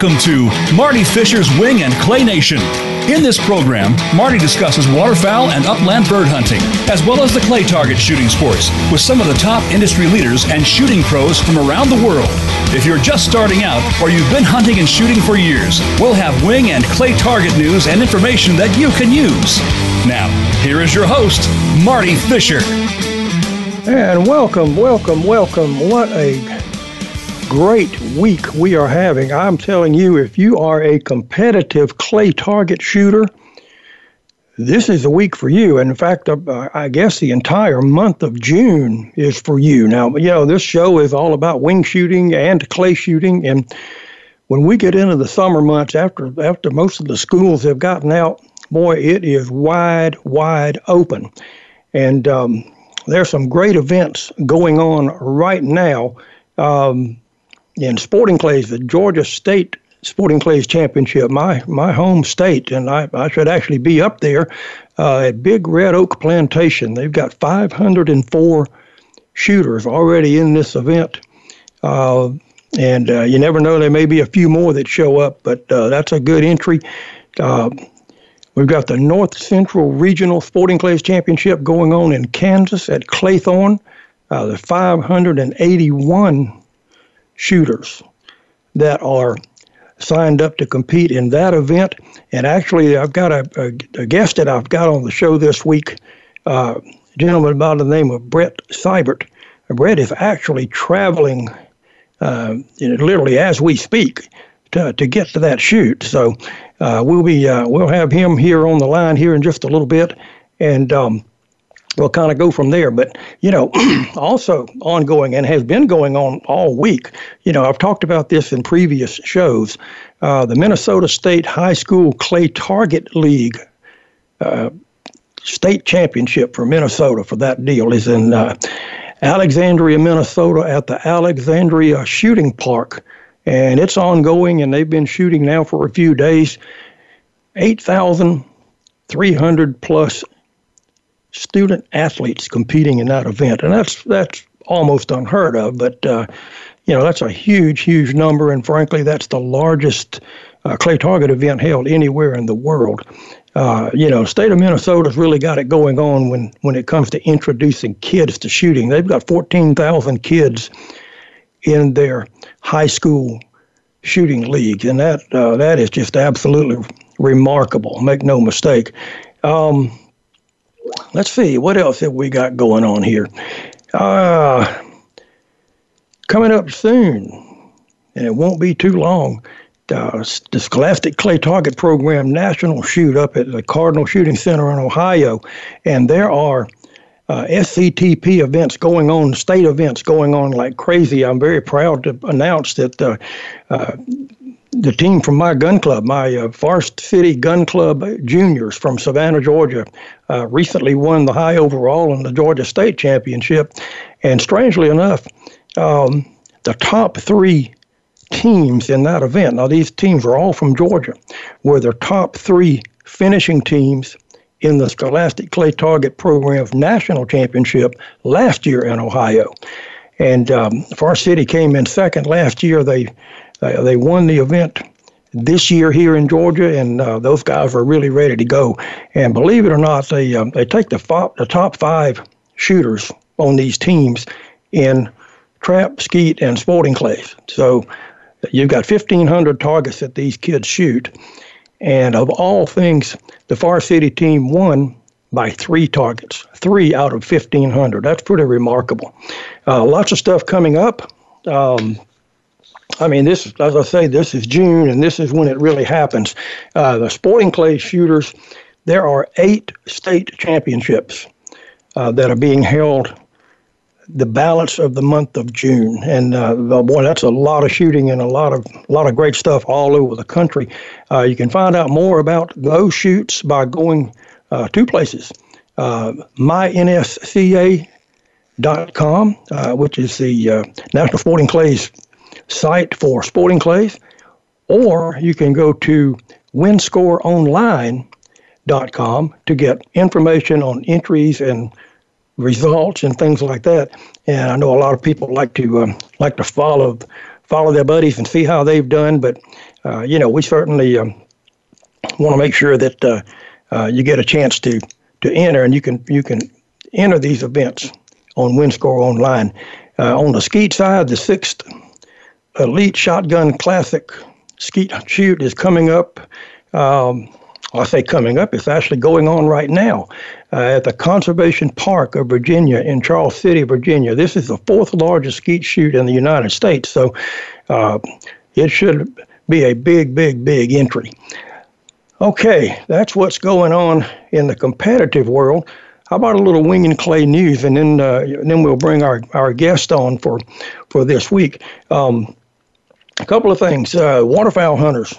Welcome to Marty Fisher's Wing and Clay Nation. In this program, Marty discusses waterfowl and upland bird hunting, as well as the clay target shooting sports, with some of the top industry leaders and shooting pros from around the world. If you're just starting out or you've been hunting and shooting for years, we'll have wing and clay target news and information that you can use. Now, here is your host, Marty Fisher. And welcome, welcome, welcome. What a great week we are having. I'm telling you, if you are a competitive clay target shooter, this is a week for you. And in fact, uh, I guess the entire month of June is for you. Now, you know, this show is all about wing shooting and clay shooting. And when we get into the summer months, after after most of the schools have gotten out, boy, it is wide, wide open. And um, there's some great events going on right now. Um, in Sporting Clays, the Georgia State Sporting Clays Championship, my my home state, and I, I should actually be up there uh, at Big Red Oak Plantation. They've got 504 shooters already in this event. Uh, and uh, you never know, there may be a few more that show up, but uh, that's a good entry. Uh, we've got the North Central Regional Sporting Clays Championship going on in Kansas at Claythorne. Uh, the 581 shooters that are signed up to compete in that event. And actually, I've got a, a, a guest that I've got on the show this week, uh, a gentleman by the name of Brett Seibert. Brett is actually traveling, uh, literally as we speak, to, to get to that shoot. So uh, we'll be uh, we'll have him here on the line here in just a little bit, and um, we'll kind of go from there. But, you know, also ongoing and has been going on all week. You know, I've talked about this in previous shows. Uh, the Minnesota State High School Clay Target League uh, state championship for Minnesota for that deal is in uh, Alexandria, Minnesota at the Alexandria Shooting Park. And it's ongoing, and they've been shooting now for a few days. 8,300 plus student athletes competing in that event, and that's that's almost unheard of. But uh, you know that's a huge, huge number, and frankly, that's the largest uh, clay target event held anywhere in the world. Uh, you know, state of Minnesota's really got it going on when when it comes to introducing kids to shooting. They've got 14,000 kids in their high school shooting league, and that uh, that is just absolutely remarkable. Make no mistake. Um, let's see, what else have we got going on here? Uh, coming up soon, and it won't be too long, uh, the Scholastic Clay Target Program National Shoot up at the Cardinal Shooting Center in Ohio. And there are uh, SCTP events going on, state events going on like crazy. I'm very proud to announce that uh, uh the team from my gun club, my uh, Forest City Gun Club Juniors from Savannah, Georgia, uh, recently won the high overall in the Georgia State Championship. And strangely enough, um, the top three teams in that event, now these teams are all from Georgia, were the top three finishing teams in the Scholastic Clay Target Program's national championship last year in Ohio. And um, Forest City came in second last year. They uh, they won the event this year here in Georgia, and uh, those guys are really ready to go. And believe it or not, they um, they take the fo- the top five shooters on these teams in trap, skeet, and sporting clays. So you've got 1,500 targets that these kids shoot, and of all things, the Far City team won by three targets, three out of 1,500. That's pretty remarkable. Uh, lots of stuff coming up. Um, I mean, this, as I say, this is June, and this is when it really happens. Uh, the sporting clay shooters, there are eight state championships uh, that are being held the balance of the month of June, and uh, boy, that's a lot of shooting and a lot of a lot of great stuff all over the country. Uh, you can find out more about those shoots by going uh, two places: uh, mynsca.com, uh, which is the uh, National Sporting Clays site for sporting clays, or you can go to winscoreonline.com to get information on entries and results and things like that. And I know a lot of people like to um, like to follow follow their buddies and see how they've done. But uh, you know, we certainly um, want to make sure that uh, uh, you get a chance to to enter, and you can you can enter these events on WinScore Online. Uh, on the skeet side, the sixth Elite Shotgun Classic Skeet Shoot is coming up. Um, I say coming up, it's actually going on right now uh, at the Conservation Park of Virginia in Charles City, Virginia. This is the fourth largest skeet shoot in the United States, so uh, it should be a big, big, big entry. Okay, that's what's going on in the competitive world. How about a little wing and clay news, and then uh, then we'll bring our, our guest on for for this week. Um, a couple of things. Uh, waterfowl hunters.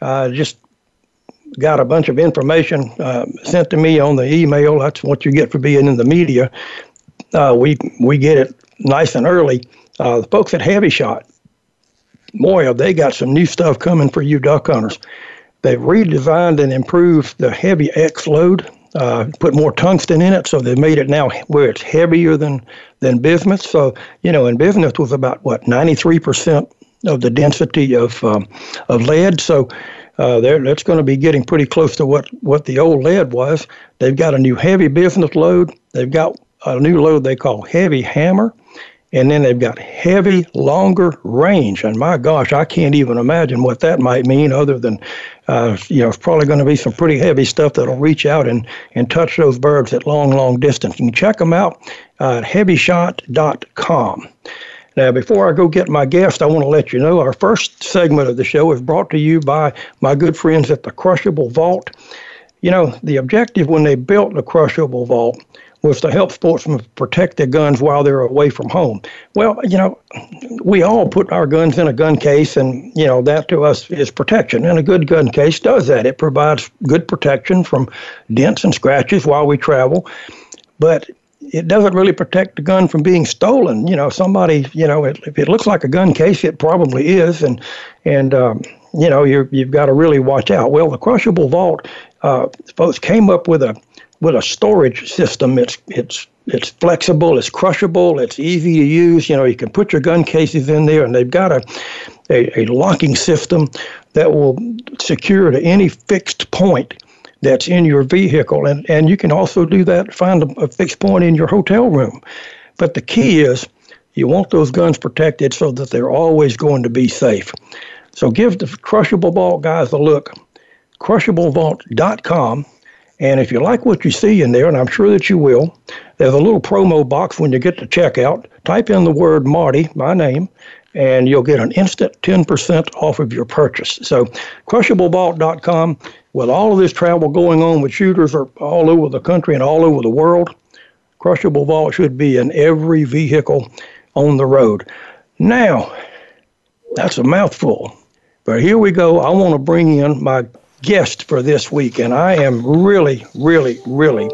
Uh, just got a bunch of information uh, sent to me on the email. That's what you get for being in the media. Uh, we we get it nice and early. Uh, the folks at HEVI-Shot, boy, have they got some new stuff coming for you duck hunters. They've redesigned and improved the HEVI-X load, uh, put more tungsten in it, so they made it now where it's heavier than than bismuth. So you know, and bismuth was about what 93 percent of the density of um, of lead. So uh, that's going to be getting pretty close to what, what the old lead was. They've got a new HEVI-Bismuth load. They've got a new load they call HEVI-Hammer. And then they've got heavy, longer range. And my gosh, I can't even imagine what that might mean other than, uh, you know, it's probably going to be some pretty heavy stuff that'll reach out and, and touch those birds at long, long distance. You can check them out uh, at hevishot.com. Now, before I go get my guest, I want to let you know our first segment of the show is brought to you by my good friends at the Crushable Vault. You know, the objective when they built the Crushable Vault was to help sportsmen protect their guns while they're away from home. Well, you know, we all put our guns in a gun case, and, you know, that to us is protection. And a good gun case does that. It provides good protection from dents and scratches while we travel. But it doesn't really protect the gun from being stolen. You know, somebody, you know, it, if it looks like a gun case, it probably is, and and um, you know, you you've got to really watch out. Well, the crushable vault, uh, folks came up with a with a storage system. It's it's it's flexible, it's crushable, it's easy to use. You know, you can put your gun cases in there, and they've got a a, a locking system that will secure to any fixed point that's in your vehicle. And, and you can also do that, find a, a fixed point in your hotel room. But the key is you want those guns protected so that they're always going to be safe. So give the Crushable Vault guys a look, crushablevault.com. And if you like what you see in there, and I'm sure that you will, there's a little promo box when you get to checkout. Type in the word Marty, my name, and you'll get an instant 10% off of your purchase. So, crushablevault.com, with all of this travel going on with shooters are all over the country and all over the world, Crushable Vault should be in every vehicle on the road. Now, that's a mouthful. But here we go. I want to bring in my guest for this week, and I am really, really, really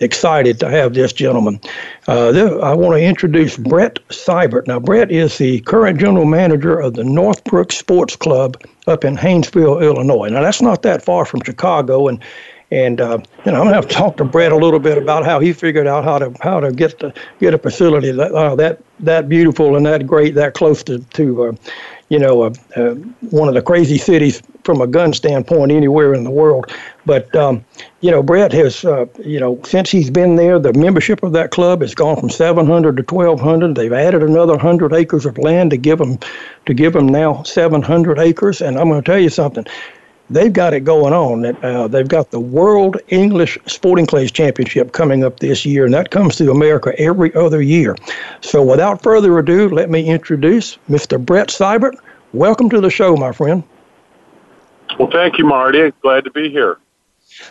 excited to have this gentleman. Uh, this, I want to introduce Brett Seibert. Now, Brett is the current general manager of the Northbrook Sports Club up in Hainesville, Illinois. Now, that's not that far from Chicago, and and uh, you know, I'm gonna have to talk to Brett a little bit about how he figured out how to how to get to get a facility that uh, that that beautiful and that great, that close to to uh, you know, uh, uh, one of the crazy cities from a gun standpoint anywhere in the world. But, um, you know, Brett has, uh, you know, since he's been there, the membership of that club has gone from 700 to 1,200. They've added another 100 acres of land to give them, to give them now 700 acres. And I'm going to tell you something they've got it going on. Uh, they've got the World English Sporting Clays Championship coming up this year, and that comes to America every other year. So, without further ado, let me introduce Mr. Brett Seibert. Welcome to the show, my friend. Well, thank you, Marty. Glad to be here.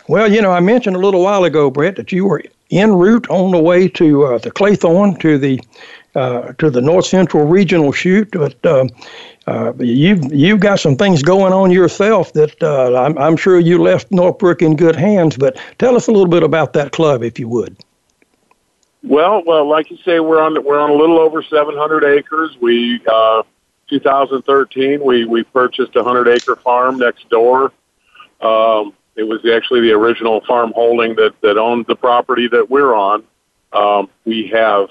Well, you know, I mentioned a little while ago, Brett, that you were en route on the way to uh, the Claythorne to the uh, to the North Central Regional Shoot, but uh, uh, you've you've got some things going on yourself that uh, I'm, I'm sure you left Northbrook in good hands. But tell us a little bit about that club, if you would. Well, well, like you say, we're on we're on a little over 700 acres. We uh, 2013 we we purchased a 100 acre farm next door. Um, it was actually the original farm holding that that owned the property that we're on. Um, we have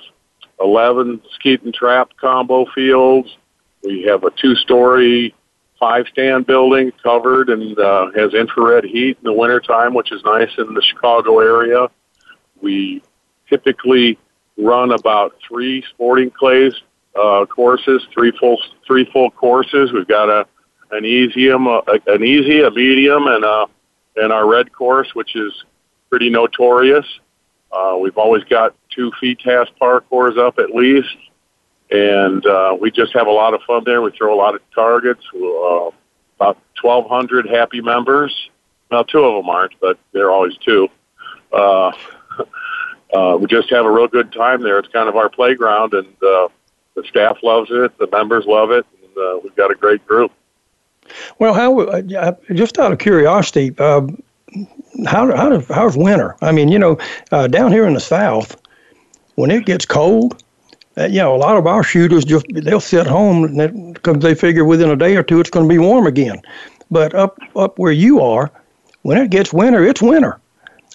11 skeet and trap combo fields we have a two-story, five-stand building covered and uh, has infrared heat in the wintertime, which is nice in the Chicago area. We typically run about three sporting clays uh, courses, three full three full courses. We've got a an easy, um, uh, an easy, a medium, and a and our red course, which is pretty notorious. Uh, we've always got two FITASC parcours up at least, and uh, we just have a lot of fun there. We throw a lot of targets. Uh, about 1,200 happy members. Well, two of them aren't, but they're always two. Uh, uh, we just have a real good time there. It's kind of our playground, and uh, the staff loves it. The members love it. And, uh, we've got a great group. Well, how uh, just out of curiosity, uh, how how how's winter? I mean, you know, uh, down here in the south, when it gets cold, uh, you know, a lot of our shooters just they'll sit home because they figure within a day or two it's going to be warm again. But up up where you are, when it gets winter, it's winter.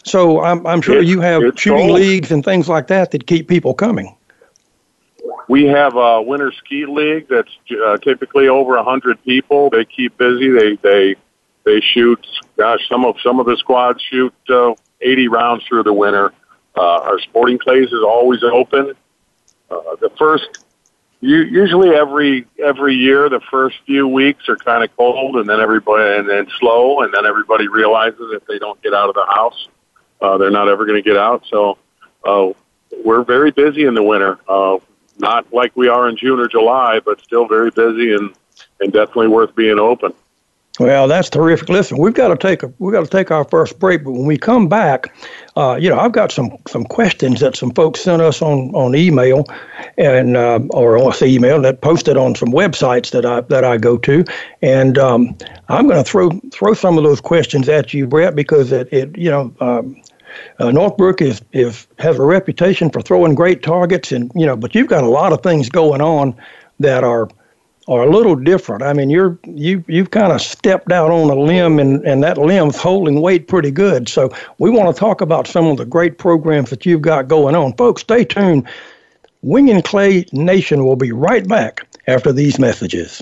So I'm I'm sure it's, you have shooting cold. leagues and things like that that keep people coming. We have a winter skeet league that's uh, typically over a hundred people. They keep busy. They they they shoot. Gosh, some of some of the squads shoot uh, 80 rounds through the winter. Uh, our sporting clays is always open. Uh, the first, usually every every year, the first few weeks are kind of cold, and then everybody and then slow, and then everybody realizes if they don't get out of the house, uh, they're not ever going to get out. So uh, we're very busy in the winter. Uh, not like we are in June or July, but still very busy and, and definitely worth being open. Well, that's terrific. Listen, we've got to take a, we've got to take our first break, but when we come back, uh, you know, I've got some some questions that some folks sent us on on email, and uh, or on email that posted on some websites that I that I go to, and um, I'm going to throw throw some of those questions at you, Brett, because it, it you know. Um, uh, Northbrook is, is has a reputation for throwing great targets, and you know, but you've got a lot of things going on that are are a little different. I mean, you're you you've kind of stepped out on a limb, and and that limb's holding weight pretty good. So we want to talk about some of the great programs that you've got going on, folks. Stay tuned. Wing and Clay Nation will be right back after these messages.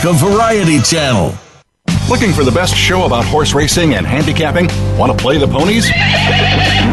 America Variety Channel. Looking for the best show about horse racing and handicapping? Want to play the ponies?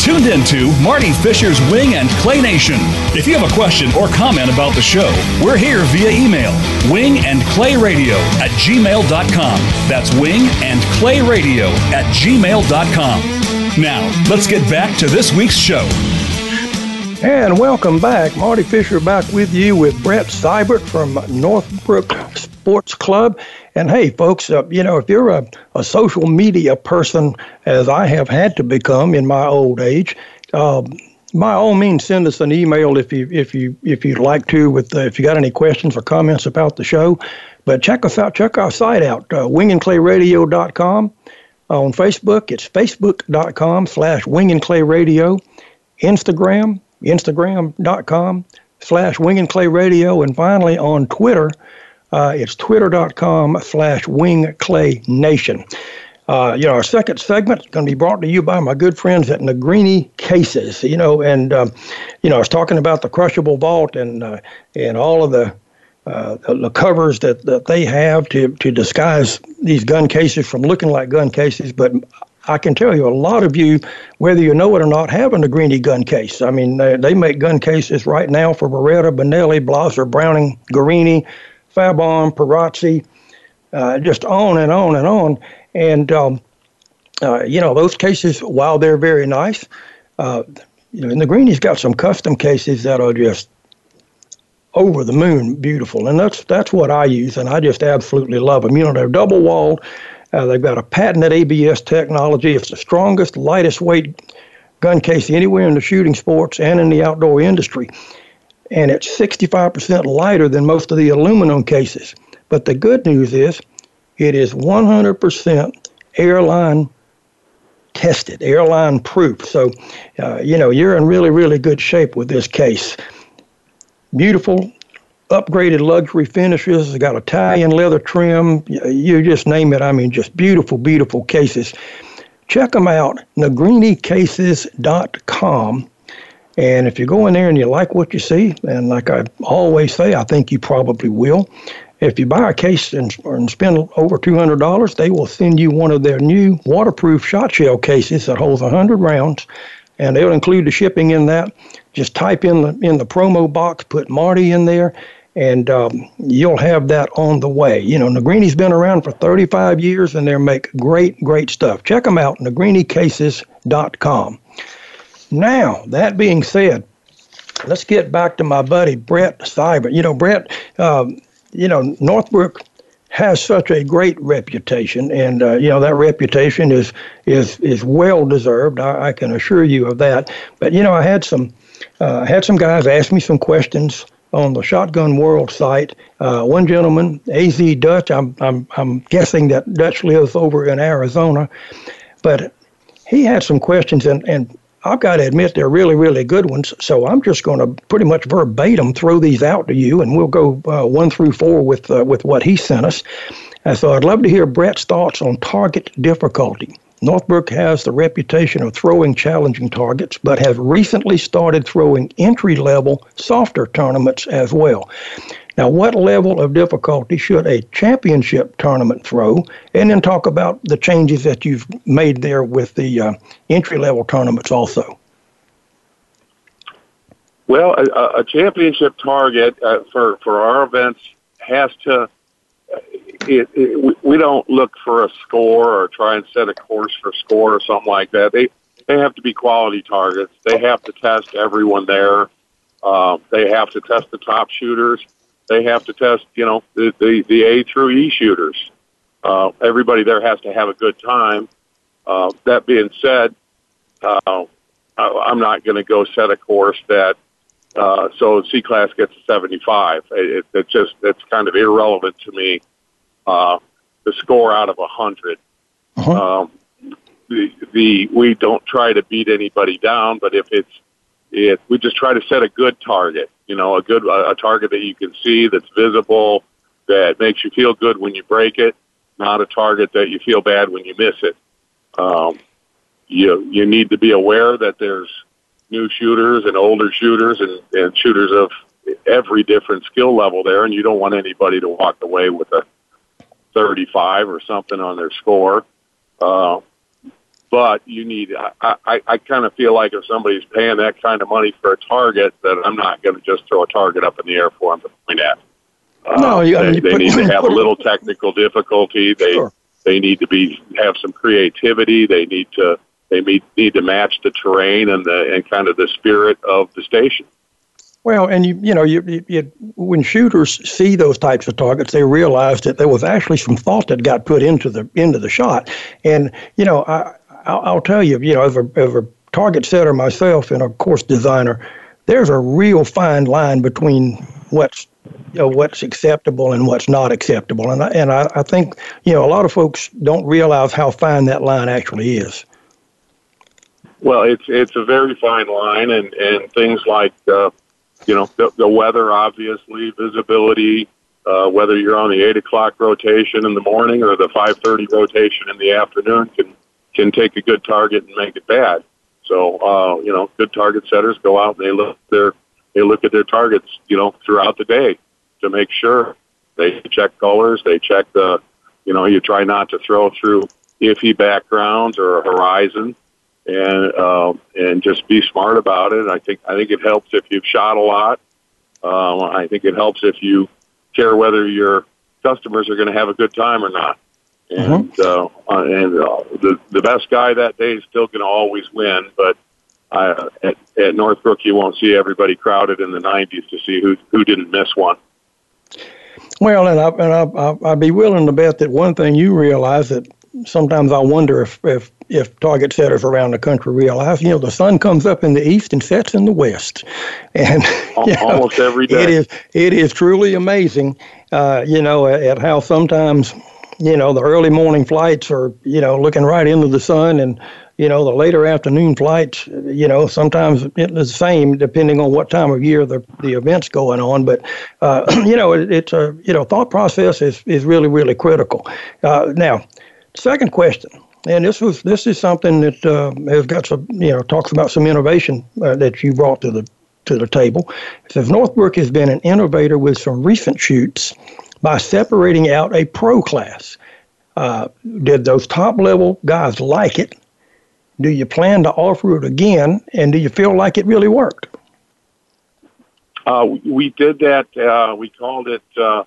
tuned in to Marty Fisher's Wing and Clay Nation. If you have a question or comment about the show, we're here via email wing and clay radio at gmail.com. That's wing and clay radio at gmail.com. Now, let's get back to this week's show. And welcome back. Marty Fisher back with you with Brett Seibert from Northbrook Sports Club. And hey, folks, uh, you know, if you're a, a social media person, as I have had to become in my old age, uh, by all means, send us an email if you if you if you'd like to. With uh, if you got any questions or comments about the show, but check us out. Check our site out, uh, wingandclayradio.com. On Facebook, it's facebook.com slash wingandclayradio. Instagram, instagram.com slash wing and clay radio. And finally on Twitter, uh, it's twitter.com slash wing clay nation. Uh, you know, our second segment is going to be brought to you by my good friends at Negrini Cases. You know, and um, you know, I was talking about the crushable vault and uh, and all of the, uh, the covers that, that they have to to disguise these gun cases from looking like gun cases. But I can tell you, a lot of you, whether you know it or not, have a Negrini gun case. I mean, they, they make gun cases right now for Beretta, Benelli, Blaser, Browning, Guerini, Fabarm, Perazzi, uh, just on and on and on. And, um, uh, you know, those cases, while they're very nice, uh, you know, Negrini's got some custom cases that are just over the moon beautiful. And that's, that's what I use, and I just absolutely love them. You know, they're double walled. Uh, they've got a patented ABS technology. It's the strongest, lightest weight gun case anywhere in the shooting sports and in the outdoor industry. And it's 65% lighter than most of the aluminum cases. But the good news is it is 100% airline tested, airline proof. So, uh, you know, you're in really, really good shape with this case. Beautiful, upgraded luxury finishes. They got Italian leather trim. You just name it. I mean, just beautiful, beautiful cases. Check them out, negrinicases.com. And if you go in there and you like what you see, and like I always say, I think you probably will. If you buy a case and, and spend over $200, they will send you one of their new waterproof shot shell cases that holds 100 rounds, and they'll include the shipping in that. Just type in the in the promo box, put Marty in there, and um, you'll have that on the way. You know, Negrini's been around for 35 years, and they make great, great stuff. Check them out, negrinicases.com. Now, that being said, let's get back to my buddy Brett Seibert. You know, Brett, um, you know, Northbrook has such a great reputation, and uh, you know that reputation is is is well deserved. I, I, can assure you of that. But you know, I had some uh, had some guys ask me some questions on the Shotgun World site. Uh, one gentleman, AZ Dutch, I'm, I'm, I'm guessing that Dutch lives over in Arizona, but he had some questions, and, and I've got to admit they're really, really good ones. So I'm just going to pretty much verbatim throw these out to you, and we'll go uh, one through four with uh, with what he sent us. And so I'd love to hear Brett's thoughts on target difficulty. Northbrook has the reputation of throwing challenging targets, but has recently started throwing entry level, softer tournaments as well. Now, what level of difficulty should a championship tournament throw? And then talk about the changes that you've made there with the uh, entry level tournaments also. Well, a, a championship target uh, for, for our events has to it, it, we don't look for a score or try and set a course for score or something like that. They they have to be quality targets. They have to test everyone there. Uh, they have to test the top shooters. They have to test, you know, the the, the A through E shooters. Uh, everybody there has to have a good time. Uh, that being said, uh, I, I'm not going to go set a course that uh, so C class gets a 75. It, it, it just it's kind of irrelevant to me uh, the score out of a 100. Uh-huh. Um, the, the we don't try to beat anybody down, but if it's if we just try to set a good target, you know, a good a, target that you can see that's visible, that makes you feel good when you break it, not a target that you feel bad when you miss it. Um, you you need to be aware that there's new shooters and older shooters and, and shooters of every different skill level there, and you don't want anybody to walk away with a 35 or something on their score. Uh, but you need. I I, I kind of feel like if somebody's paying that kind of money for a target, that I'm not going to just throw a target up in the air for them to point at. Uh, no, you, they, they need to have a little technical difficulty. They sure. they need to be have some creativity. They need to they need, need to match the terrain and the and kind of the spirit of the station. Well, and you you know you, you, you, when shooters see those types of targets, they realize that there was actually some thought that got put into the into the shot. And you know, I I'll, tell you, you know, as a, as a target setter myself and a course designer, there's a real fine line between what's you know what's acceptable and what's not acceptable. And I, and I, I think you know a lot of folks don't realize how fine that line actually is. Well, it's it's a very fine line, and and things like. Uh, you know, the, the weather, obviously, visibility, uh, whether you're on the eight o'clock rotation in the morning or the five thirty rotation in the afternoon, can can take a good target and make it bad. So, uh, you know, good target setters go out and they look their they look at their targets, you know, throughout the day to make sure they check colors, they check the, you know, you try not to throw through iffy backgrounds or a horizon and uh, and just be smart about it. I think I think it helps if you've shot a lot. Um, I think it helps if you care whether your customers are going to have a good time or not. And mm-hmm. uh, and uh, the the best guy that day is still going to always win, but uh, at, at Northbrook you won't see everybody crowded in the 90s to see who who didn't miss one. Well, and I and I, I'd be willing to bet that one thing you realize that sometimes I wonder if, if if target setters around the country realize, you know, the sun comes up in the east and sets in the west, and you know, almost every day. It is it is truly amazing, uh, you know, at, at how sometimes you know the early morning flights are you know looking right into the sun and you know the later afternoon flights you know sometimes it's the same depending on what time of year the the event's going on. But uh, you know it, it's a you know thought process is is really really critical. Uh, now Second question, and this was this is something that uh, has got some you know talks about some innovation uh, that you brought to the to the table. It says Northbrook has been an innovator with some recent shoots by separating out a pro class. Uh, did those top level guys like it? Do you plan to offer it again? And do you feel like it really worked? Uh, we did that. Uh, we called it uh,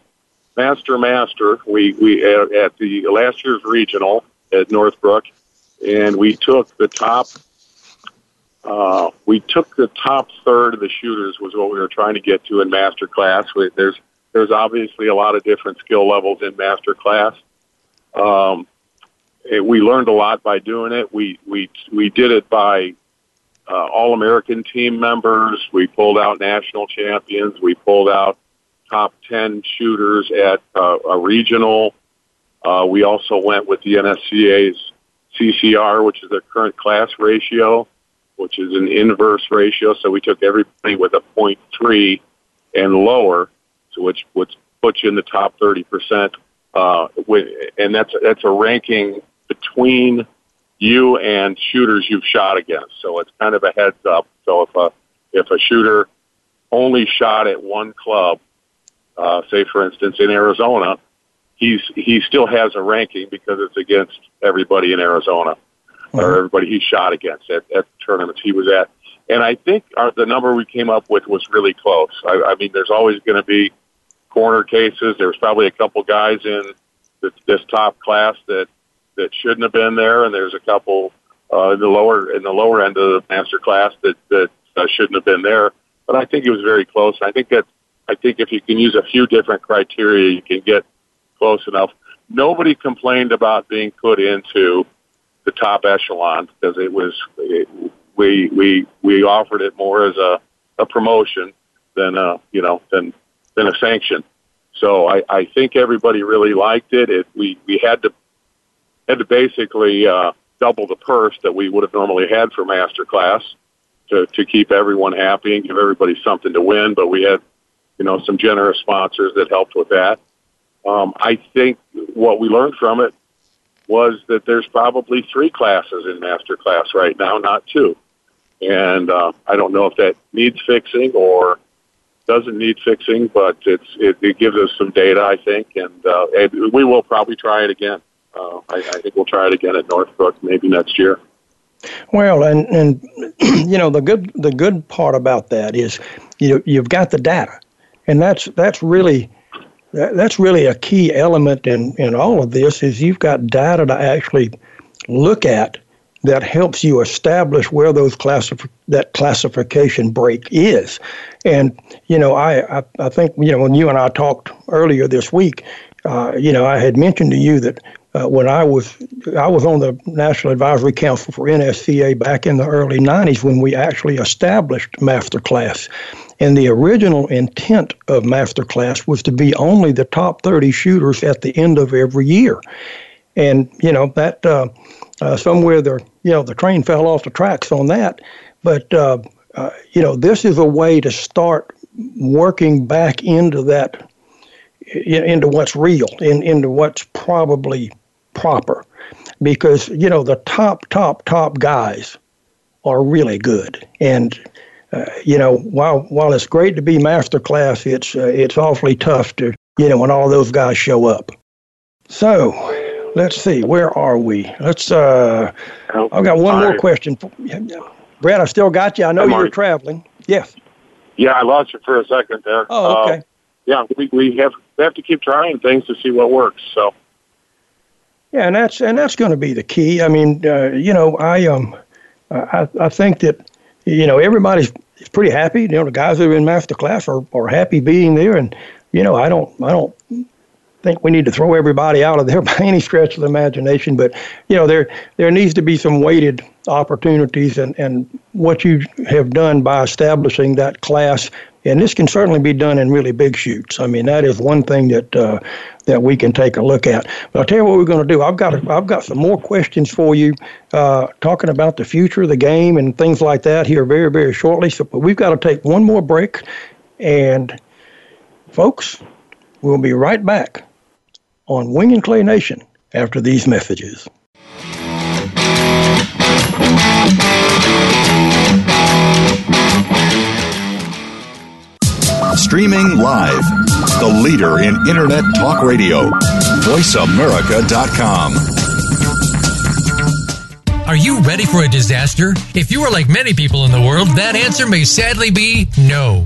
Master Master. We we at, at the last year's regional at Northbrook, and we took the top. Uh, we took the top third of the shooters was what we were trying to get to in master class. We, there's there's obviously a lot of different skill levels in master class. Um, we learned a lot by doing it. We we we did it by uh, all American team members. We pulled out national champions. We pulled out top 10 shooters at uh, a regional. Uh, we also went with the NSCA's CCR, which is their current class ratio, which is an inverse ratio. So we took everybody with a 0.3 and lower, so which would put you in the top 30%. Uh, and that's that's a ranking between you and shooters you've shot against. So it's kind of a heads up. So if a if a shooter only shot at one club uh, say for instance in Arizona, he's he still has a ranking because it's against everybody in Arizona mm-hmm. or everybody he shot against at, at the tournaments he was at. And I think our, the number we came up with was really close. I, I mean, there's always going to be corner cases. There's probably a couple guys in this, this top class that that shouldn't have been there, and there's a couple uh, in the lower in the lower end of the master class that that uh, shouldn't have been there. But I think it was very close. I think that I think if you can use a few different criteria, you can get close enough. Nobody complained about being put into the top echelon because it was it, we we we offered it more as a, a promotion than a you know than than a sanction. So I, I think everybody really liked it. It we we had to had to basically uh, double the purse that we would have normally had for master class to to keep everyone happy and give everybody something to win. But we had you know, some generous sponsors that helped with that. Um, I think what we learned from it was that there's probably three classes in master class right now, not two. And uh, I don't know if that needs fixing or doesn't need fixing, but it's it, it gives us some data, I think, and, uh, and we will probably try it again. Uh, I, I think we'll try it again at Northbrook maybe next year. Well, and and you know the good the good part about that is you you've got the data, and that's that's really that, that's really a key element in in all of this is you've got data to actually look at that helps you establish where those classif- that classification break is. And you know, I, I, I think you know when you and I talked earlier this week, uh, you know, I had mentioned to you that uh, when I was I was on the National Advisory Council for NSCA back in the early '90s when we actually established MasterClass, and the original intent of MasterClass was to be only the top 30 shooters at the end of every year, and you know that uh, uh, somewhere the you know the train fell off the tracks on that, but uh, uh, you know this is a way to start working back into that into what's real, in, into what's probably proper, because you know the top, top, top guys are really good, and uh, you know while while it's great to be master class, it's uh, it's awfully tough to you know when all those guys show up. So let's see, where are we? Let's. Uh, oh, I've got one more question. For, Brett, I still got you. I know you're traveling. Yes. Yeah, I lost you for a second there. Oh, okay. Uh, yeah, we, we have we have to keep trying things to see what works. So. Yeah, and that's and that's going to be the key. I mean, uh, you know, I um, I I think that you know everybody's pretty happy. You know, the guys that are in master class are are happy being there, and you know, I don't I don't think we need to throw everybody out of there by any stretch of the imagination. But you know, there there needs to be some weighted opportunities, and and what you have done by establishing that class and this can certainly be done in really big shoots. I mean, that is one thing that uh, that we can take a look at. But I'll tell you what we're going to do. I've got a, I've got some more questions for you, uh, talking about the future of the game and things like that here very very shortly. So, but we've got to take one more break, and folks, we'll be right back on Wing and Clay Nation after these messages. Streaming live. The leader in Internet talk radio. VoiceAmerica.com. Are you ready for a disaster? If you are like many people in the world, that answer may sadly be no.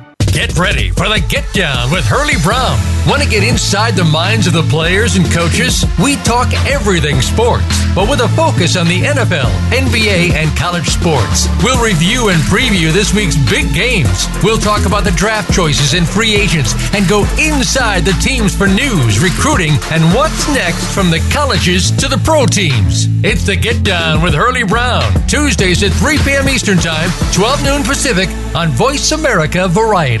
Get ready for the Get Down with Hurley Brown. Want to get inside the minds of the players and coaches? We talk everything sports, but with a focus on the NFL, NBA, and college sports. We'll review and preview this week's big games. We'll talk about the draft choices and free agents and go inside the teams for news, recruiting, and what's next from the colleges to the pro teams. It's the Get Down with Hurley Brown, Tuesdays at 3 p.m. Eastern Time, 12 noon Pacific on Voice America Variety.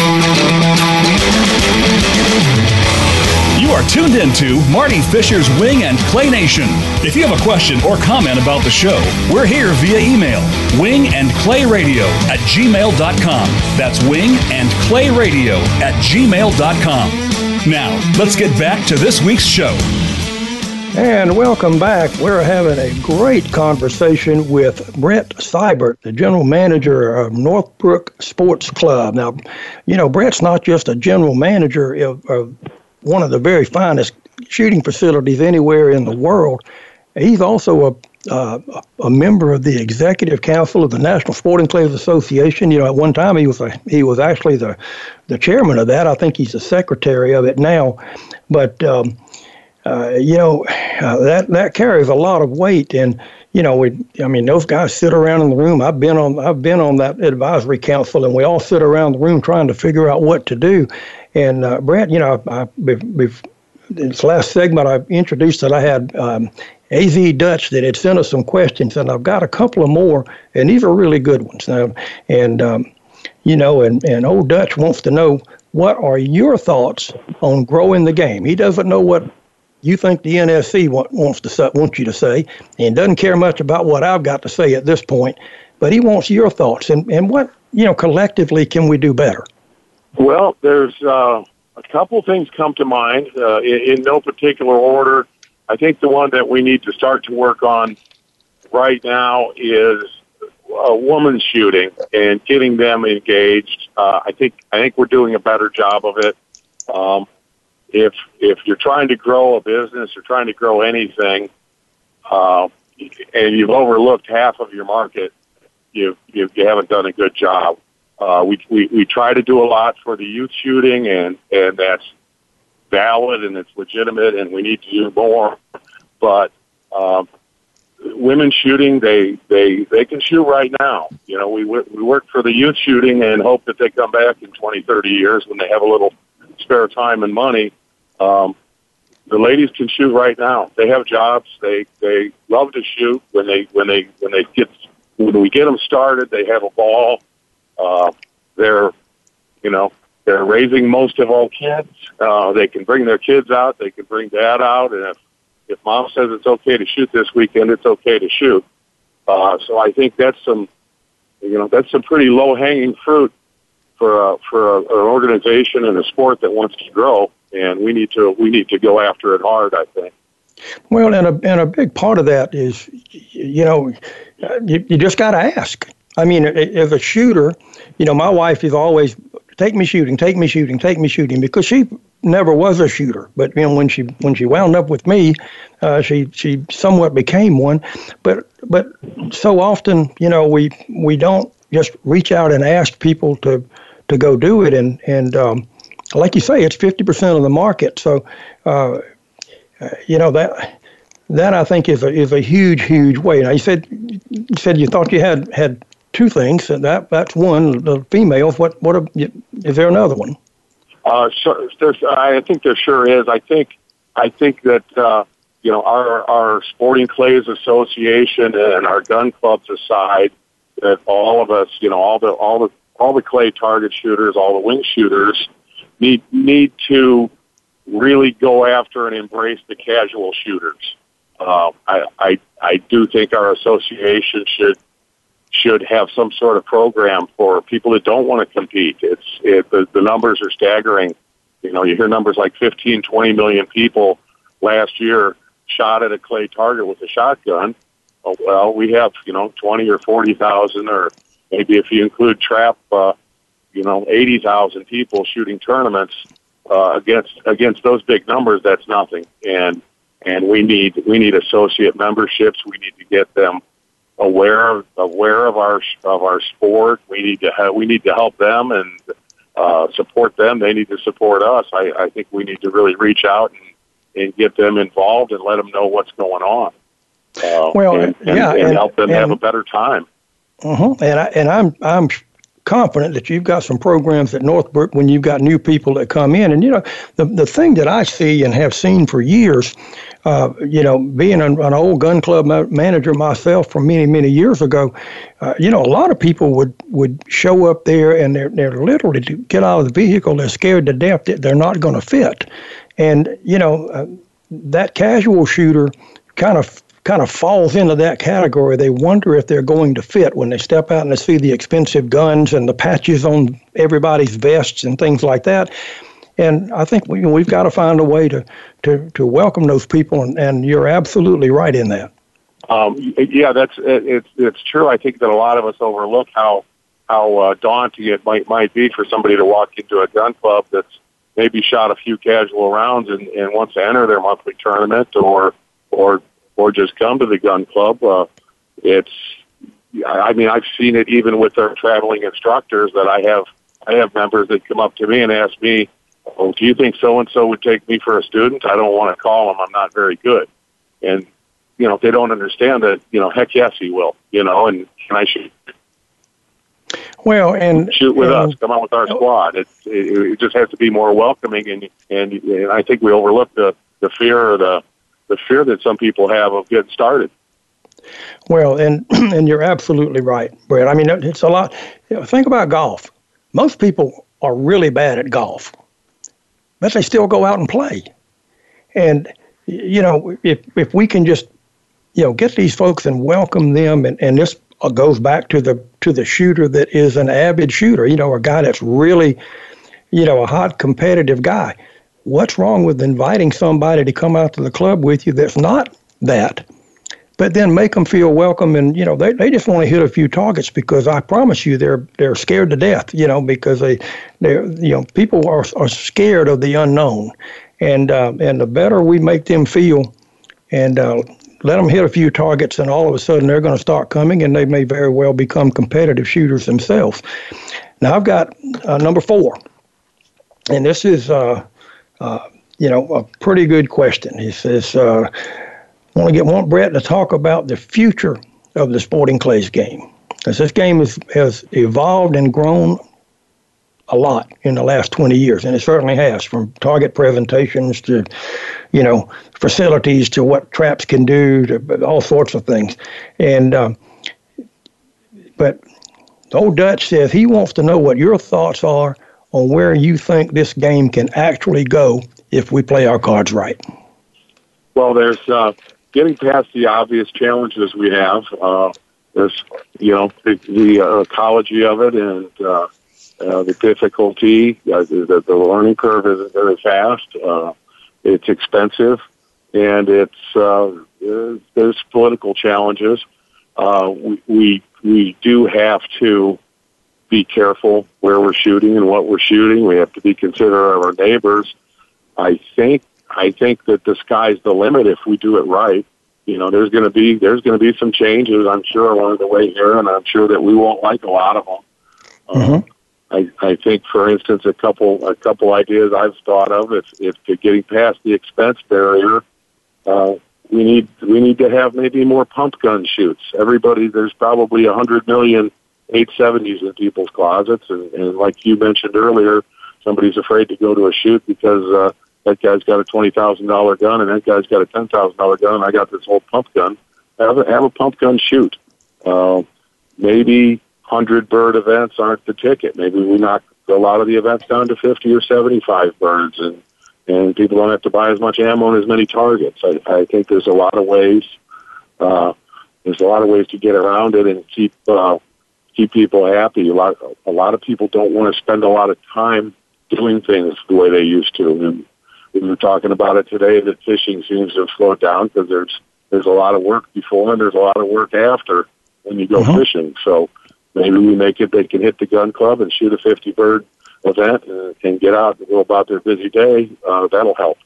are tuned into Marty Fisher's Wing and Clay Nation. If you have a question or comment about the show, we're here via email wing and clay radio at gmail.com. That's wing and clay radio at gmail.com. Now, let's get back to this week's show. And welcome back. We're having a great conversation with Brett Seibert, the general manager of Northbrook Sports Club. Now, you know, Brett's not just a general manager of, of one of the very finest shooting facilities anywhere in the world. He's also a uh, a member of the executive council of the National Sporting Clays Association. You know, at one time he was a, he was actually the the chairman of that. I think he's the secretary of it now. But um, uh, you know, uh, that that carries a lot of weight, and you know, we, I mean, those guys sit around in the room. I've been on, I've been on that advisory council, and we all sit around the room trying to figure out what to do. And uh, Brett, you know, I, this last segment I introduced that I had um, AZ Dutch that had sent us some questions, and I've got a couple of more, and these are really good ones. Now, and um, you know, and and old Dutch wants to know what are your thoughts on growing the game. He doesn't know what you think the NSC wants to wants you to say, and doesn't care much about what I've got to say at this point. But he wants your thoughts and and what you know collectively can we do better? Well, there's uh, a couple things come to mind uh, in, in no particular order. I think the one that we need to start to work on right now is a woman shooting and getting them engaged. Uh, I think I think we're doing a better job of it. Um, if if you're trying to grow a business or trying to grow anything, uh, and you've overlooked half of your market, you you, you haven't done a good job. Uh, we, we we try to do a lot for the youth shooting, and and that's valid and it's legitimate, and we need to do more. But um, women shooting, they they they can shoot right now. You know, we we work for the youth shooting and hope that they come back in 20, 30 years when they have a little spare time and money. Um, the ladies can shoot right now. They have jobs. They they love to shoot when they when they when they get when we get them started. They have a ball. Uh, they're you know they're raising most of all kids. Uh, they can bring their kids out. They can bring dad out, and if if mom says it's okay to shoot this weekend, it's okay to shoot. Uh, so I think that's some, you know, that's some pretty low hanging fruit for a, for a, an organization and a sport that wants to grow, and we need to we need to go after it hard. I think. Well, and a and a big part of that is, you know, you, you just got to ask. I mean, as a shooter, you know, my wife is always take me shooting, take me shooting, take me shooting because she never was a shooter, but you know when she when she wound up with me, uh, she she somewhat became one. But but so often you know we we don't just reach out and ask people to to go do it, and and um, like you say, it's fifty percent of the market. So uh, you know that. That I think is a is a huge huge way. Now you said you said you thought you had had two things, and that that's one. The females. What what? is there another one? Uh, sure, there's, I think there sure is. I think, I think that uh, you know our our Sporting Clays Association and our gun clubs aside, that all of us, you know, all the all the all the clay target shooters, all the wing shooters, need need to really go after and embrace the casual shooters. Uh, I, I I do think our association should should have some sort of program for people that don't want to compete. It's it, the, the numbers are staggering. You know, you hear numbers like 15, 20 million people last year shot at a clay target with a shotgun. Oh, well, we have you know 20 or 40,000, or maybe if you include trap, uh, you know 80,000 people shooting tournaments uh, against against those big numbers. That's nothing, and and we need we need associate memberships. We need to get them aware aware of our of our sport. We need to have, we need to help them and uh, support them. They need to support us. I, I think we need to really reach out and, and get them involved and let them know what's going on. Uh, well, and, and, yeah, and, and help them have a better time. Uh-huh. And I and I'm I'm confident that you've got some programs at Northbrook when you've got new people that come in. And you know, the the thing that I see and have seen for years uh, you know, being an, an old gun club ma- manager myself from many, many years ago, uh, you know, a lot of people would, would show up there and they're, they're literally to get out of the vehicle, they're scared to death that they're not going to fit. And, you know, uh, that casual shooter kind of kind of falls into that category. They wonder if they're going to fit when they step out and they see the expensive guns and the patches on everybody's vests and things like that. And I think we, we've got to find a way to, to, to welcome those people, and, and you're absolutely right in that. Um, yeah, that's it, it's it's true. I think that a lot of us overlook how how uh, daunting it might might be for somebody to walk into a gun club that's maybe shot a few casual rounds and, and wants to enter their monthly tournament or or or just come to the gun club. Uh, it's I mean I've seen it even with our traveling instructors that I have I have members that come up to me and ask me oh, do you think so and so would take me for a student? I don't want to call him. I'm not very good. And, you know, if they don't understand that, you know, heck yes, he will, you know, and can I shoot? Well, and shoot with and, us. Come on with our squad. It, it, it just has to be more welcoming, and and and I think we overlook the the fear or the the fear that some people have of getting started. Well, and and you're absolutely right, Brett. I mean, it's a lot. You know, think about golf. Most people are really bad at golf, but they still go out and play. And you know, if if we can just you know get these folks and welcome them, and and this uh, goes back to the to the shooter that is an avid shooter. You know, a guy that's really, you know, a hot competitive guy. What's wrong with inviting somebody to come out to the club with you that's not that? But then make them feel welcome, and you know they, they just want to hit a few targets because I promise you they're they're scared to death. You know because they they you know people are are scared of the unknown, and uh, and the better we make them feel, and uh, let them hit a few targets, and all of a sudden they're going to start coming, and they may very well become competitive shooters themselves. Now I've got uh, number four, and this is, uh, you know, a pretty good question. He says, uh, "I want to get want Brett to talk about the future of the Sporting Clays game, because this game has has evolved and grown a lot in the last 20 years, and it certainly has, from target presentations to, you know, facilities to what traps can do to all sorts of things. And um, but old Dutch says he wants to know what your thoughts are on where you think this game can actually go if we play our cards right. Well, there's uh, getting past the obvious challenges we have. Uh, there's, you know, the, the uh, ecology of it and uh, uh, the difficulty, uh, the, the learning curve isn't very fast. Uh, it's expensive, and it's uh, there's political challenges. Uh, we, we we do have to be careful where we're shooting and what we're shooting. We have to be considerate of our neighbors. I think I think that the sky's the limit if we do it right. You know, there's going to be there's going to be some changes. I'm sure along the way here, and I'm sure that we won't like a lot of them. Mm-hmm. I, I think, for instance, a couple a couple ideas I've thought of if if getting past the expense barrier, uh, we need we need to have maybe more pump gun shoots. Everybody, there's probably a hundred million 870s in people's closets, and, and like you mentioned earlier, somebody's afraid to go to a shoot because uh, that guy's got a twenty thousand dollar gun and that guy's got a ten thousand dollar gun, and I got this old pump gun. Have a, have a pump gun shoot. Uh, maybe hundred bird events aren't the ticket. Maybe we knock a lot of the events down to fifty or seventy-five birds, and and people don't have to buy as much ammo and as many targets. I, I think there's a lot of ways. Uh, there's a lot of ways to get around it and keep uh, keep people happy. A lot a lot of people don't want to spend a lot of time doing things the way they used to. And we were talking about it today that fishing seems to have slowed down because there's there's a lot of work before and there's a lot of work after when you go Mhm. fishing. So maybe we make it they can hit the gun club and shoot a 50 bird event and, and get out and go about their busy day. Uh, that'll help.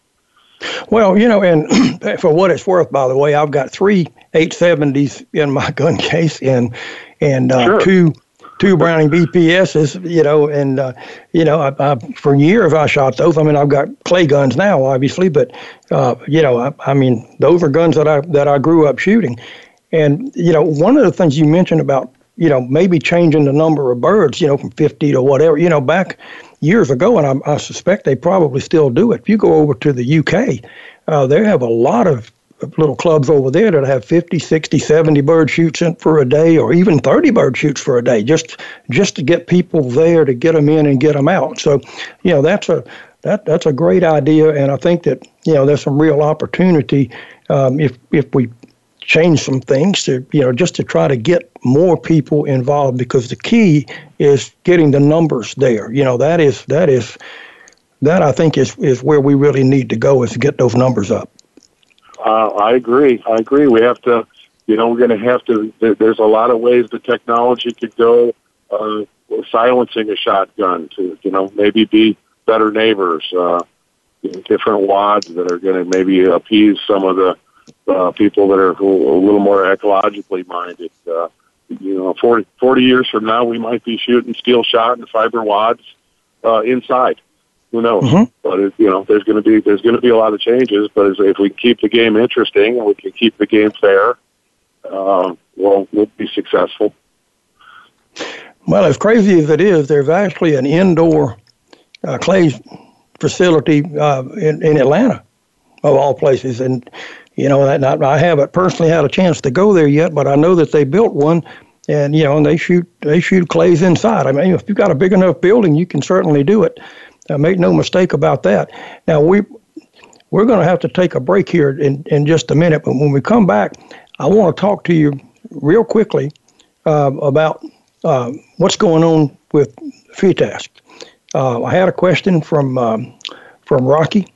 Well, you know, and for what it's worth, by the way, I've got three 870s in my gun case and and uh, Sure. two two Browning BPSs, you know, and uh, you know, I, I, for years I shot those. I mean, I've got clay guns now, obviously, but uh, you know, I, I mean, those are guns that I that I grew up shooting. And you know, one of the things you mentioned about you know maybe changing the number of birds, you know, from 50 to whatever, you know, back years ago, and I, I suspect they probably still do it. If you go over to the UK, uh, they have a lot of little clubs over there that have 50, 60, 70 bird shoots in for a day, or even 30 bird shoots for a day, just just to get people there to get them in and get them out. So, you know, that's a that that's a great idea, and I think that you know there's some real opportunity um, if if we change some things to you know just to try to get more people involved because the key is getting the numbers there. You know that is that is that I think is is where we really need to go is to get those numbers up. Uh, I agree. I agree. We have to, you know, we're going to have to. There's a lot of ways the technology could go. Uh, silencing a shotgun to, you know, maybe be better neighbors. Uh, different wads that are going to maybe appease some of the uh, people that are a little more ecologically minded. Uh, you know, 40, 40 years from now, we might be shooting steel shot and fiber wads uh, inside Who knows? Mhm. But it, you know, there's going to be there's going to be a lot of changes. But if we keep the game interesting and we can keep the game fair, uh, we'll we'll be successful. Well, as crazy as it is, there's actually an indoor uh, clay facility uh, in, in Atlanta, of all places. And, you know, that, not, I haven't personally had a chance to go there yet, but I know that they built one. And you know, and they shoot they shoot clays inside. I mean, if you've got a big enough building, you can certainly do it. Uh, make no mistake about that. Now we we're going to have to take a break here in, in just a minute, but when we come back, I want to talk to you real quickly uh, about uh, what's going on with FITASC. Uh, I had a question from um, from Rocky,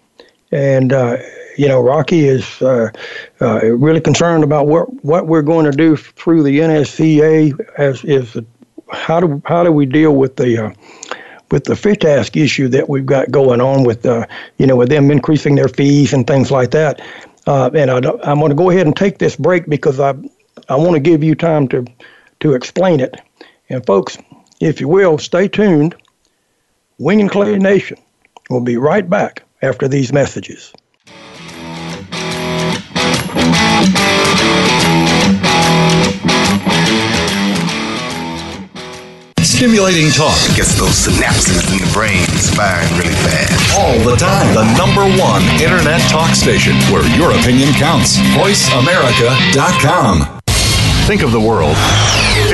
and uh, you know Rocky is uh, uh, really concerned about what what we're going to do through the NSCA as is how do how do we deal with the with the FITASC issue that we've got going on with uh, you know with them increasing their fees and things like that. Uh, and I, I'm going to go ahead and take this break because I I want to give you time to to explain it. And folks, if you will, stay tuned. Wing and Clay Nation will be right back after these messages. Stimulating talk Gets those synapses in the brain firing really fast. all the time. The number one internet talk station where your opinion counts. VoiceAmerica.com. Think of the world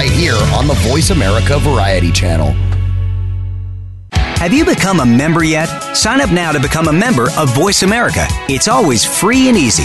right here on the Voice America Variety Channel. Have you become a member yet? Sign up now to become a member of Voice America. It's always free and easy.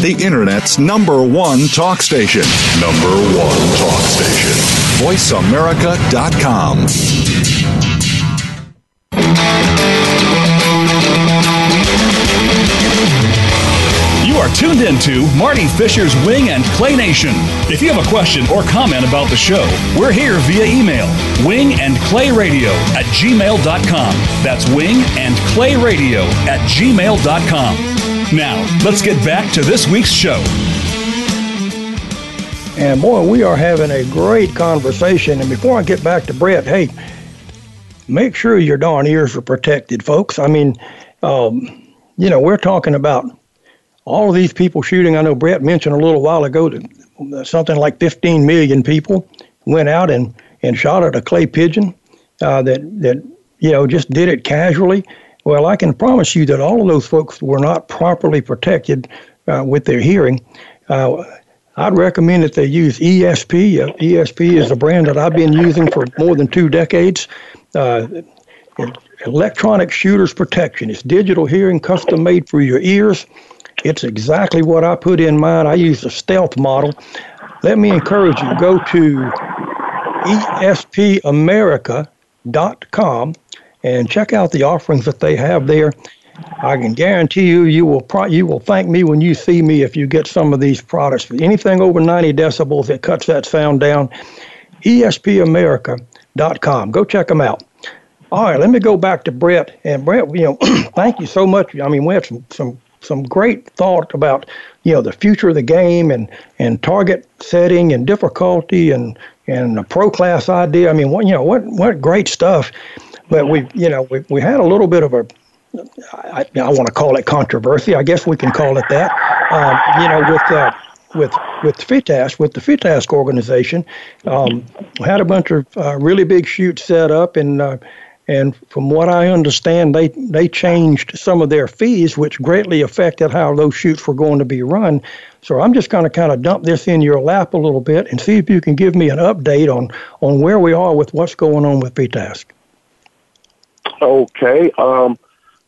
The Internet's number one talk station. Number one talk station. VoiceAmerica.com. You are tuned into Marty Fisher's Wing and Clay Nation. If you have a question or comment about the show, we're here via email wing and clay radio at gmail.com. That's wing and clay radio at gmail.com. Now, let's get back to this week's show. And boy, we are having a great conversation. And before I get back to Brett, hey, make sure your darn ears are protected, folks. I mean, um, you know, we're talking about all of these people shooting. I know Brett mentioned a little while ago that something like 15 million people went out and, and shot at a clay pigeon uh, that, that, you know, just did it casually. Well, I can promise you that all of those folks were not properly protected uh, with their hearing. Uh, I'd recommend that they use ESP. Uh, ESP is a brand that I've been using for more than two decades. Uh, electronic shooters protection. It's digital hearing, custom made for your ears. It's exactly what I put in mine. I use the stealth model. Let me encourage you go to espamerica.com and check out the offerings that they have there. I can guarantee you, you will pro- you will thank me when you see me if you get some of these products. Anything over 90 decibels that cuts that sound down, espamerica.com. Go check them out. All right, let me go back to Brett. And Brett, you know, thank you so much. I mean, we had some, some some great thought about you know the future of the game and and target setting and difficulty and and a pro class idea. I mean, what you know, what what great stuff. But we you know we we had a little bit of a I, I want to call it controversy. I guess we can call it that. Um, you know, with uh, with with FITASC, with the FITASC organization, um, had a bunch of uh, really big shoots set up, and uh, and from what I understand, they they changed some of their fees, which greatly affected how those shoots were going to be run. So I'm just going to kind of dump this in your lap a little bit and see if you can give me an update on on where we are with what's going on with FITASC. Okay. Um,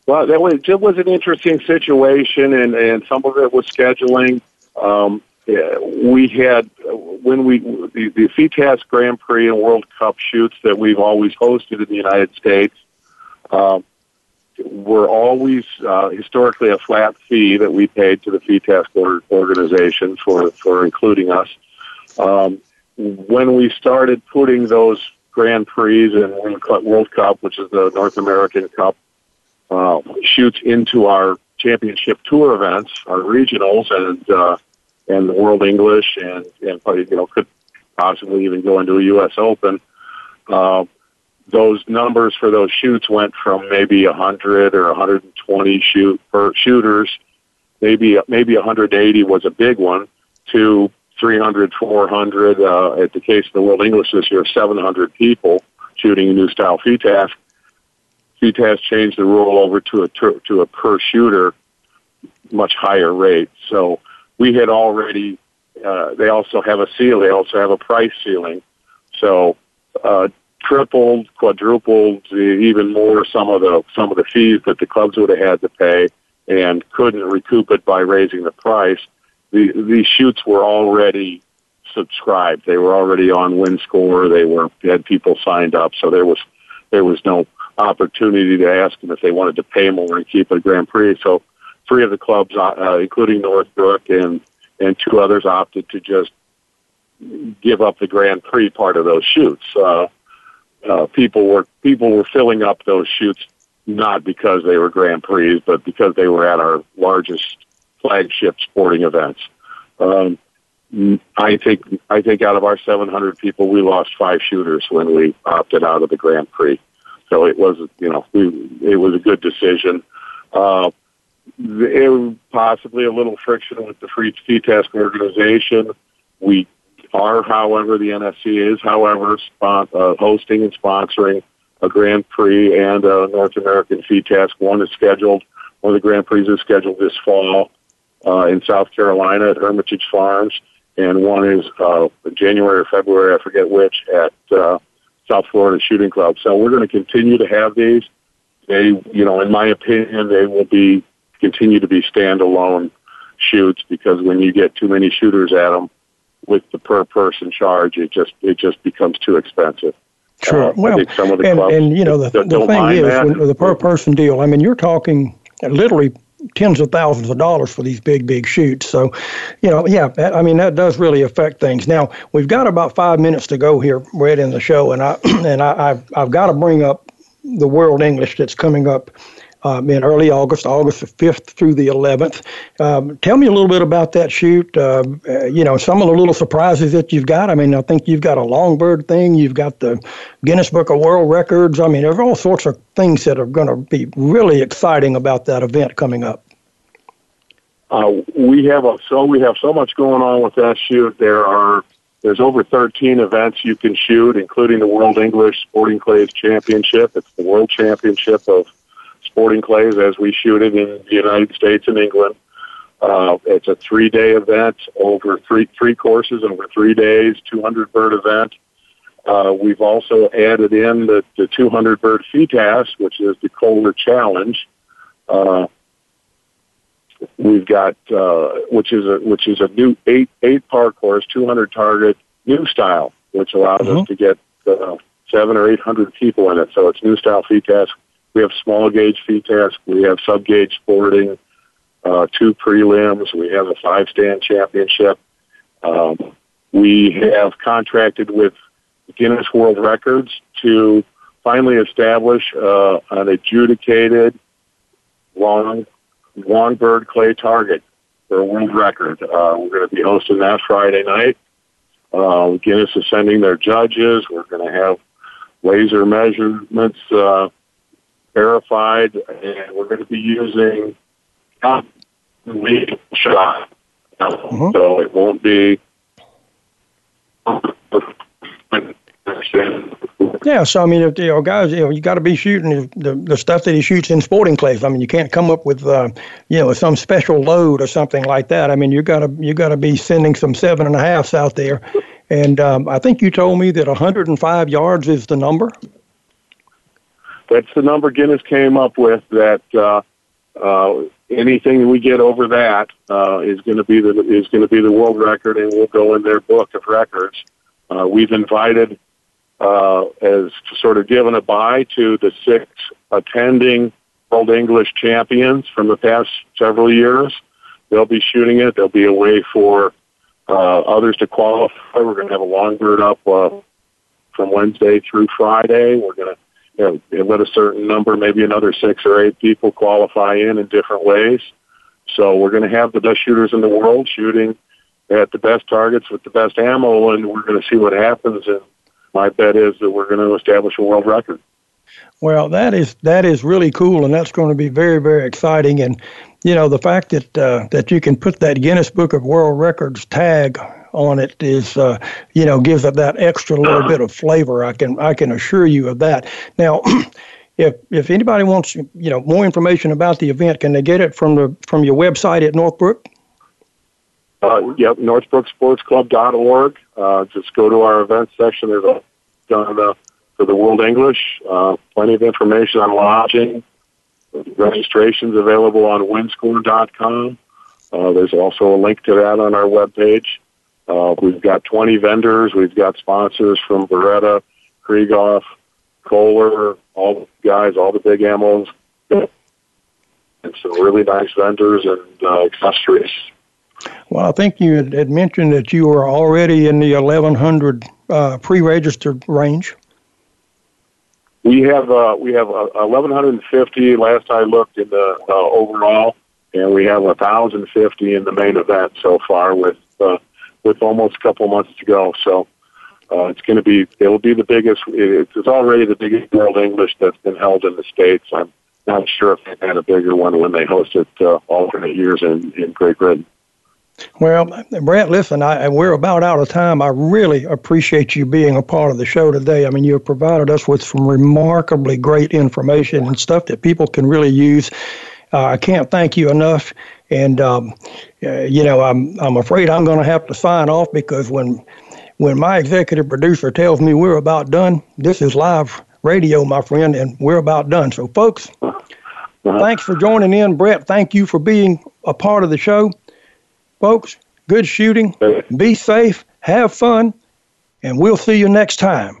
well, that was it was an interesting situation, and and some of it was scheduling. Um, yeah, we had when we the, the FITASC Grand Prix and World Cup shoots that we've always hosted in the United States uh, were always uh, historically a flat fee that we paid to the FITASC organization for for including us. Um, when we started putting those Grand Prix and World Cup, which is the North American Cup, uh, shoots into our championship tour events, our regionals, and uh, and the World English, and and you know could possibly even go into a U.S. Open. Uh, those numbers for those shoots went from maybe 100 or 120 shoot per shooters, maybe maybe 180 was a big one, to 300, 400. Uh, at the case of the World English this year, 700 people shooting a new style FITASC. FITASC changed the rule over to a to a per shooter, much higher rate. So we had already. Uh, they also have a ceiling, They also have a price ceiling. So uh, tripled, quadrupled, even more some of the some of the fees that the clubs would have had to pay, and couldn't recoup it by raising the price. The, these shoots were already subscribed. They were already on WinScore. They were had people signed up, so there was there was no opportunity to ask them if they wanted to pay more and keep a Grand Prix. So three of the clubs, uh, including Northbrook and and two others, opted to just give up the Grand Prix part of those shoots. Uh, uh, people were people were filling up those shoots not because they were Grand Prix, but because they were at our largest flagship sporting events. Um, I think I think out of our 700 people, we lost five shooters when we opted out of the Grand Prix. So it was, you know, we, it was a good decision. Uh, it, possibly a little friction with the free FITASC organization. We are, however, the NFC is, however, uh, hosting and sponsoring a Grand Prix and a North American FITASC. One is scheduled, one of the Grand Prix is scheduled this fall uh, in South Carolina at Hermitage Farms, and one is uh, January or February, I forget which, at uh, South Florida Shooting Club. So we're going to continue to have these. They, you know, in my opinion, they will be continue to be standalone shoots because when you get too many shooters at them with the per person charge, it just it just becomes too expensive. Sure. Uh, well, and, and, you know the, the thing is when, the per person deal. I mean, you're talking literally tens of thousands of dollars for these big big shoots. So, you know, yeah, I mean that does really affect things. Now we've got about five minutes to go here, Brett, in the show, and I and I, I've I've got to bring up the World English that's coming up um, in early August, August the 5th through the 11th. Um, tell me a little bit about that shoot. Um, uh, you know, some of the little surprises that you've got. I mean, I think you've got a Longbird thing, you've got the Guinness Book of World Records. I mean, there's all sorts of things that are going to be really exciting about that event coming up. Uh, we have a, so we have so much going on with that shoot. There are there's over 13 events you can shoot, including the World English Sporting Clays Championship. It's the World Championship of sporting clays as we shoot it in the United States and England. Uh, it's a three day event over three three courses over three days, 200 bird event. Uh, we've also added in the, the 200 bird FITASC, which is the Kohler Challenge. Uh, we've got uh, which is a which is a new eight eight par course, 200 target new style, which allows mm-hmm. us to get uh, seven or eight hundred people in it. So it's new style FITASC we have small gauge feed FITASC. We have sub gauge sporting, uh, two prelims. We have a five stand championship. Um, we have contracted with Guinness World Records to finally establish uh, an adjudicated long Longbird Clay Target for a world record. Uh, we're going to be hosting that Friday night. Uh, Guinness is sending their judges. We're going to have laser measurements uh, verified, and we're going to be using legal shot. Mm-hmm. So it won't be. Yeah, so I mean, if you know, guys, you know, you got to be shooting the, the stuff that he shoots in sporting clays. I mean, you can't come up with, uh, you know, some special load or something like that. I mean, you got to you got to be sending some seven and a halfs out there, and um, I think you told me that 105 yards is the number. That's the number Guinness came up with. That uh, uh, anything we get over that uh, is going to be the is going to be the world record, and will go in their book of records. Uh, we've invited uh, as sort of given a bye to the six attending World English champions from the past several years. They'll be shooting it. There'll be a way for uh, others to qualify. We're going to have a longbird up uh, from Wednesday through Friday. We're going to you know, let a certain number, maybe another six or eight people qualify in in different ways. So we're going to have the best shooters in the world shooting at the best targets with the best ammo, and we're going to see what happens. And my bet is that we're going to establish a world record. Well, that is that is really cool, and that's going to be very very exciting. And you know, the fact that uh, that you can put that Guinness Book of World Records tag on it is, uh, you know, gives it that extra little bit of flavor. I can I can assure you of that. Now. if if anybody wants you know more information about the event, can they get it from the from your website at Northbrook? Uh, yep, NorthbrookSportsClub.org. Uh, just go to our events section. There's a uh, for the World English. Uh, plenty of information on lodging. Registrations available on winscore.com. Uh, there's also a link to that on our webpage. Uh, we've got 20 vendors. We've got sponsors from Beretta, Krieghoff, Kohler, all the guys, all the big ammos, and some really nice vendors and uh, accessories. Well, I think you had, mentioned that you were already in the 1100 uh, pre-registered range. We have uh, we have uh, 1150 last I looked in the uh, overall, and we have 1050 in the main event so far with uh, with almost a couple months to go. So uh, it's going to be it'll be the biggest. It's already the biggest World English that's been held in the states. I'm not sure if they had a bigger one when they hosted uh, alternate years in in Great Britain. Well, Brett, listen, I, we're about out of time. I really appreciate you being a part of the show today. I mean, you have provided us with some remarkably great information and stuff that people can really use. Uh, I can't thank you enough. And um, uh, you know, I'm I'm afraid I'm going to have to sign off because when when my executive producer tells me we're about done, this is live radio, my friend, and we're about done. So, folks, thanks for joining in, Brett. Thank you for being a part of the show, folks. Good shooting. Be safe. Have fun, and we'll see you next time.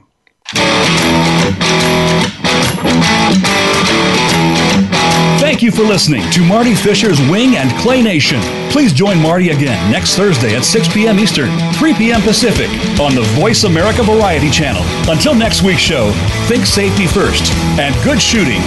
Thank you for listening to Marty Fisher's Wing and Clay Nation. Please join Marty again next Thursday at 6 p.m. Eastern, 3 p.m. Pacific on the Voice America Variety Channel. Until next week's show, think safety first and good shooting.